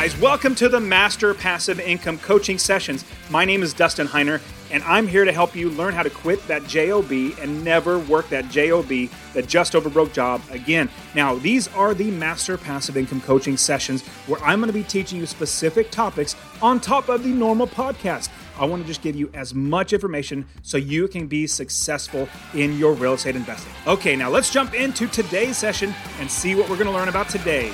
guys. Welcome to the Master Passive Income Coaching Sessions. My name is Dustin Heiner, and I'm here to help you learn how to quit that JOB and never work that JOB, that just over broke job again. Now, these are the Master Passive Income Coaching Sessions where I'm going to be teaching you specific topics on top of the normal podcast. I want to just give you as much information so you can be successful in your real estate investing. Okay, now let's jump into today's session and see what we're going to learn about today.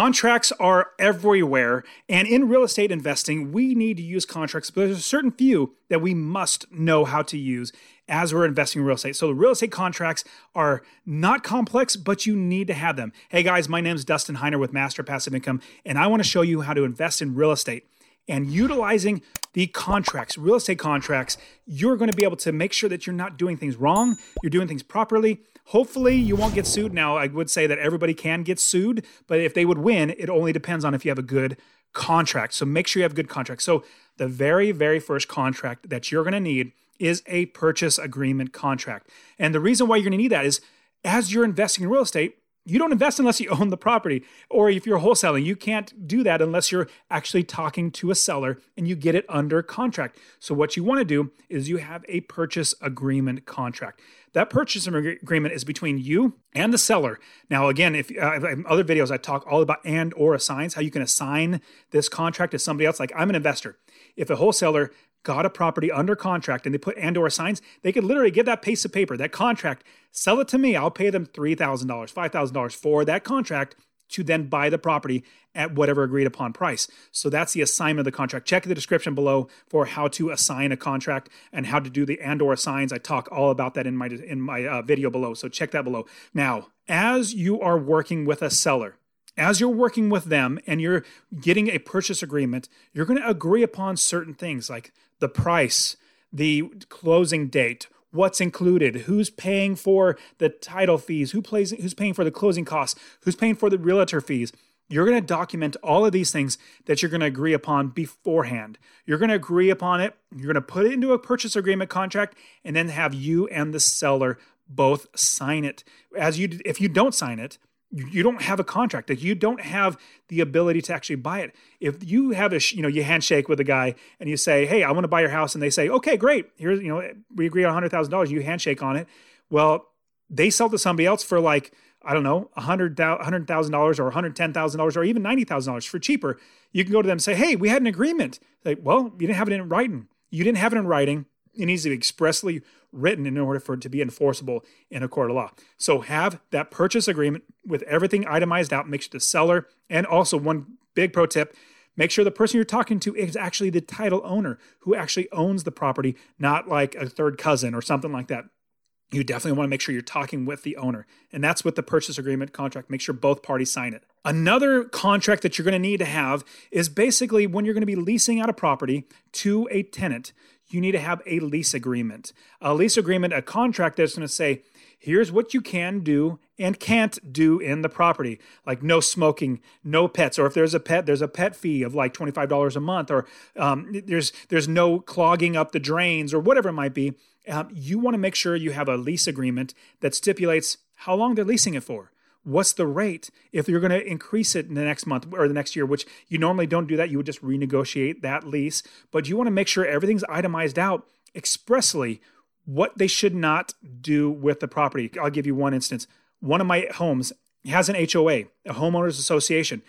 Contracts are everywhere. And in real estate investing, we need to use contracts, but there's a certain few that we must know how to use as we're investing in real estate. So the real estate contracts are not complex, but you need to have them. Hey guys, my name is Dustin Heiner with Master Passive Income, and I want to show you how to invest in real estate and utilizing the contracts, real estate contracts, you're going to be able to make sure that you're not doing things wrong, you're doing things properly. Hopefully, you won't get sued. Now, I would say that everybody can get sued, but if they would win, it only depends on if you have a good contract. So make sure you have good contracts. So, the very, very first contract that you're going to need is a purchase agreement contract. And the reason why you're going to need that is as you're investing in real estate, you don't invest unless you own the property. Or if you're wholesaling, you can't do that unless you're actually talking to a seller and you get it under contract. So, what you want to do is you have a purchase agreement contract. That purchase agreement is between you and the seller. Now, again, if uh, in other videos I talk all about and or assigns, how you can assign this contract to somebody else. Like I'm an investor. If a wholesaler got a property under contract and they put and or assigns, they could literally get that piece of paper, that contract, sell it to me. I'll pay them $3,000, $5,000 for that contract to then buy the property at whatever agreed upon price. So that's the assignment of the contract. Check the description below for how to assign a contract and how to do the and or assigns. I talk all about that in my in my uh, video below. So check that below. Now, as you are working with a seller, as you're working with them and you're getting a purchase agreement, you're going to agree upon certain things like the price, the closing date, what's included, who's paying for the title fees, who plays, who's paying for the closing costs, who's paying for the realtor fees. You're going to document all of these things that you're going to agree upon beforehand. You're going to agree upon it. You're going to put it into a purchase agreement contract and then have you and the seller both sign it. As you if you don't sign it, you don't have a contract. That you don't have the ability to actually buy it. If you have a you know you handshake with a guy and you say hey i want to buy your house and they say okay great. Here's you know we agree on $100000 you handshake on it. Well they sell to somebody else for like i don't know $100000 or $110000 or even $90000 for cheaper. You can go to them and say hey we had an agreement. Like well you didn't have it in writing. You didn't have it in writing it needs to be expressly written in order for it to be enforceable in a court of law. So have that purchase agreement with everything itemized out. Make sure the seller and also one big pro tip make sure the person you're talking to is actually the title owner who actually owns the property, not like a third cousin or something like that. You definitely want to make sure you're talking with the owner. And that's with the purchase agreement contract. Make sure both parties sign it. Another contract that you're going to need to have is basically when you're going to be leasing out a property to a tenant, you need to have a lease agreement. A lease agreement, a contract that's going to say, here's what you can do and can't do in the property like no smoking no pets or if there's a pet there's a pet fee of like $25 a month or um, there's there's no clogging up the drains or whatever it might be um, you want to make sure you have a lease agreement that stipulates how long they're leasing it for what's the rate if you're going to increase it in the next month or the next year which you normally don't do that you would just renegotiate that lease. But you want to make sure everything's itemized out expressly what they should not do with the property. I'll give you one instance. One of my homes has an hoa a homeowners association.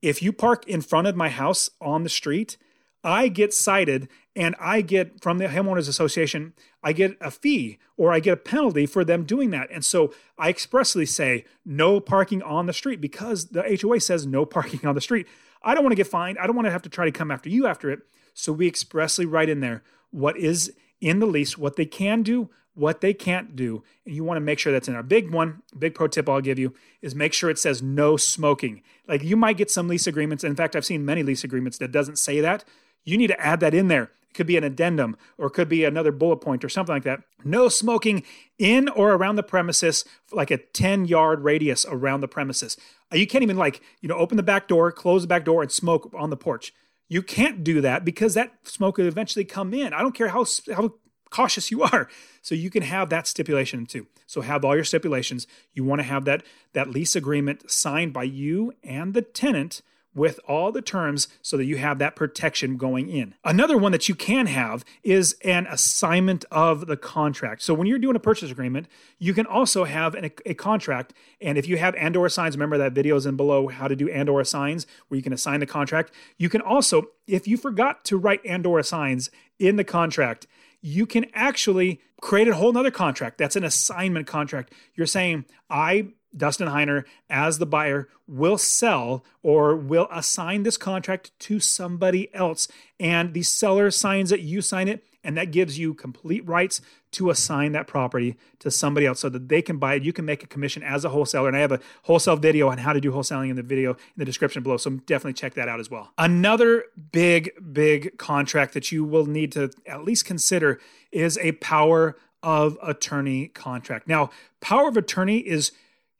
If you park in front of my house on the street I get cited and I get from the homeowners association, I get a fee or I get a penalty for them doing that. And so I expressly say no parking on the street because the HOA says no parking on the street. I don't want to get fined. I don't want to have to try to come after you after it. So we expressly write in there what is in the lease, what they can do, what they can't do. And you want to make sure that's in a big one, big pro tip I'll give you is make sure it says no smoking. Like you might get some lease agreements. In fact, I've seen many lease agreements that doesn't say that you need to add that in there. It could be an addendum or it could be another bullet point or something like that. No smoking in or around the premises, like a 10 yard radius around the premises. Uh, you can't even like, you know, open the back door, close the back door and smoke on the porch. You can't do that because that smoke will eventually come in. I don't care how how cautious you are. So you can have that stipulation too. So have all your stipulations. You want to have that that lease agreement signed by you and the tenant with all the terms so that you have that protection going in. Another one that you can have is an assignment of the contract. So when you're doing a purchase agreement, you can also have an, a contract. And if you have and or assigns, remember that video is in below how to do and or assigns where you can assign the contract. You can also, if you forgot to write and or assigns in the contract, you can actually create a whole nother contract. That's an assignment contract. You're saying, I Dustin Heiner, as the buyer, will sell or will assign this contract to somebody else. And the seller signs it, you sign it, and that gives you complete rights to assign that property to somebody else so that they can buy it. You can make a commission as a wholesaler. And I have a wholesale video on how to do wholesaling in the video in the description below. So definitely check that out as well. Another big, big contract that you will need to at least consider is a power of attorney contract. Now, power of attorney is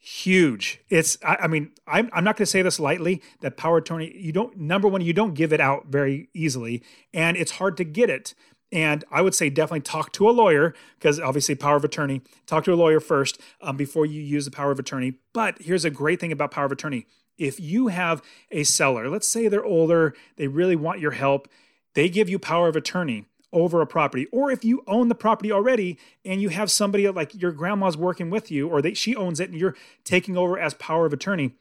huge. It's, I, I mean, I'm, I'm not going to say this lightly that power attorney, you don't, number one, you don't give it out very easily, and it's hard to get it. And I would say definitely talk to a lawyer because obviously, power of attorney, talk to a lawyer first um, before you use the power of attorney. But here's a great thing about power of attorney if you have a seller, let's say they're older, they really want your help, they give you power of attorney over a property or if you own the property already and you have somebody like your grandma's working with you or they, she owns it and you're taking over as power of attorney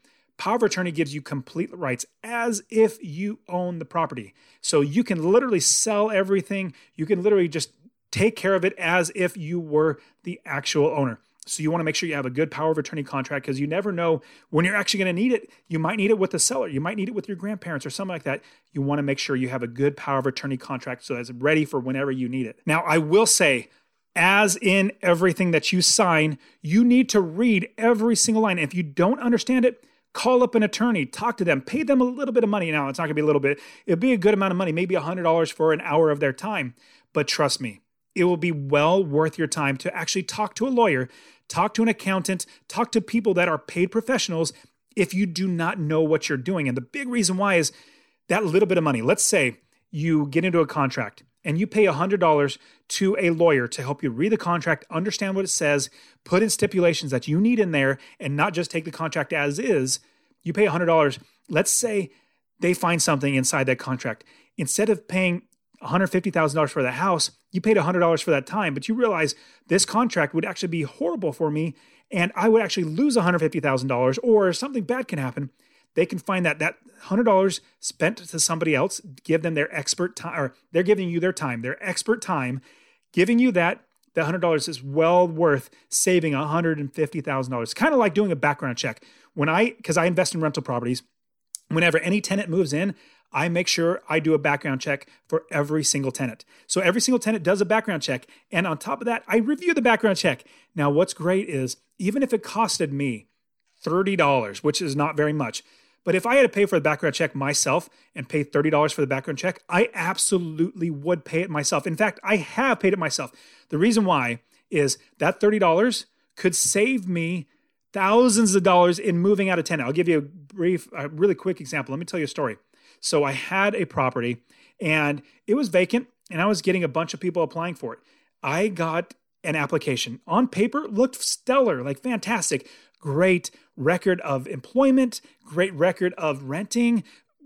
power of attorney gives you complete rights as if you own the property. So you can literally sell everything. You can literally just take care of it as if you were the actual owner so you want to make sure you have a good power of attorney contract because you never know when you're actually going to need it. You might need it with the seller. You might need it with your grandparents or something like that. You want to make sure you have a good power of attorney contract so that it's ready for whenever you need it. Now, I will say, as in everything that you sign, you need to read every single line. If you don't understand it, call up an attorney, talk to them, pay them a little bit of money. Now, it's not going to be a little bit, it'll be a good amount of money, maybe $100 for an hour of their time. But trust me, it will be well worth your time to actually talk to a lawyer, talk to an accountant, talk to people that are paid professionals if you do not know what you're doing. And the big reason why is that little bit of money. Let's say you get into a contract and you pay $100 to a lawyer to help you read the contract, understand what it says, put in stipulations that you need in there, and not just take the contract as is. You pay $100. Let's say they find something inside that contract. Instead of paying $150,000 for the house, you paid $100 for that time, but you realize this contract would actually be horrible for me and I would actually lose $150,000 or something bad can happen. They can find that that $100 spent to somebody else, give them their expert time, or they're giving you their time, their expert time, giving you that. That $100 is well worth saving $150,000. Kind of like doing a background check. When I, because I invest in rental properties, whenever any tenant moves in, I make sure I do a background check for every single tenant. So every single tenant does a background check. And on top of that, I review the background check. Now, what's great is even if it costed me $30, which is not very much, but if I had to pay for the background check myself and pay $30 for the background check, I absolutely would pay it myself. In fact, I have paid it myself. The reason why is that $30 could save me thousands of dollars in moving out of tenant. I'll give you a brief, a really quick example. Let me tell you a story. So I had a property and it was vacant and I was getting a bunch of people applying for it. I got an application on paper, looked stellar, like fantastic, great record of employment, great record of renting,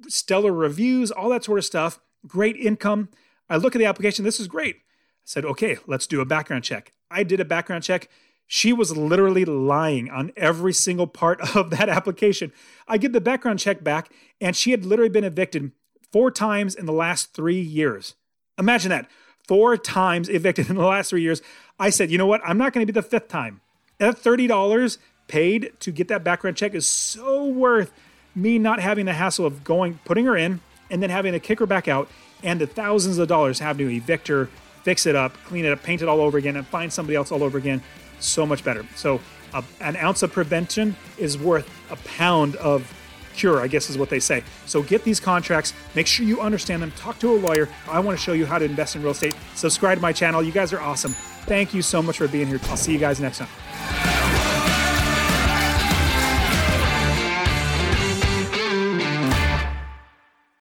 stellar reviews, all that sort of stuff, great income. I look at the application, this is great. I said, okay, let's do a background check. I did a background check. She was literally lying on every single part of that application. I get the background check back, and she had literally been evicted four times in the last three years. Imagine that. Four times evicted in the last three years. I said, you know what? I'm not going to be the fifth time. That $30 paid to get that background check is so worth me not having the hassle of going, putting her in, and then having to kick her back out, and the thousands of dollars having to evict her, fix it up, clean it up, paint it all over again, and find somebody else all over again. So much better. So, an ounce of prevention is worth a pound of cure, I guess is what they say. So get these contracts, make sure you understand them, talk to a lawyer. I want to show you how to invest in real estate. Subscribe to my channel. You guys are awesome. Thank you so much for being here. I'll see you guys next time.